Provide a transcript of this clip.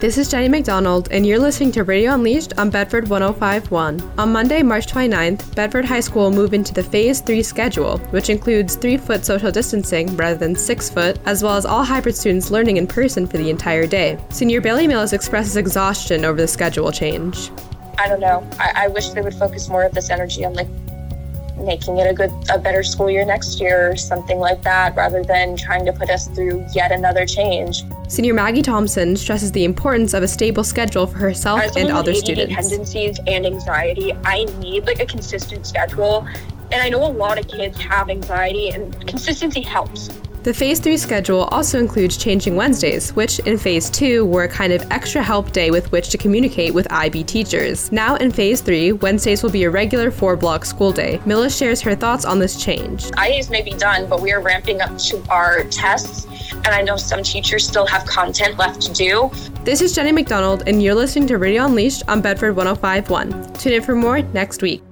This is Jenny McDonald, and you're listening to Radio Unleashed on Bedford 1051. On Monday, March 29th, Bedford High School will move into the Phase 3 schedule, which includes 3 foot social distancing rather than 6 foot, as well as all hybrid students learning in person for the entire day. Senior Bailey Mills expresses exhaustion over the schedule change. I don't know. I, I wish they would focus more of this energy on like making it a good a better school year next year or something like that rather than trying to put us through yet another change. Senior maggie thompson stresses the importance of a stable schedule for herself As and other ADD students. tendencies and anxiety i need like a consistent schedule. And i know a lot of kids have anxiety and consistency helps the Phase 3 schedule also includes changing Wednesdays, which in Phase 2 were a kind of extra help day with which to communicate with IB teachers. Now in Phase 3, Wednesdays will be a regular four block school day. Milla shares her thoughts on this change. IAs may be done, but we are ramping up to our tests, and I know some teachers still have content left to do. This is Jenny McDonald, and you're listening to Radio Unleashed on Bedford 1051. Tune in for more next week.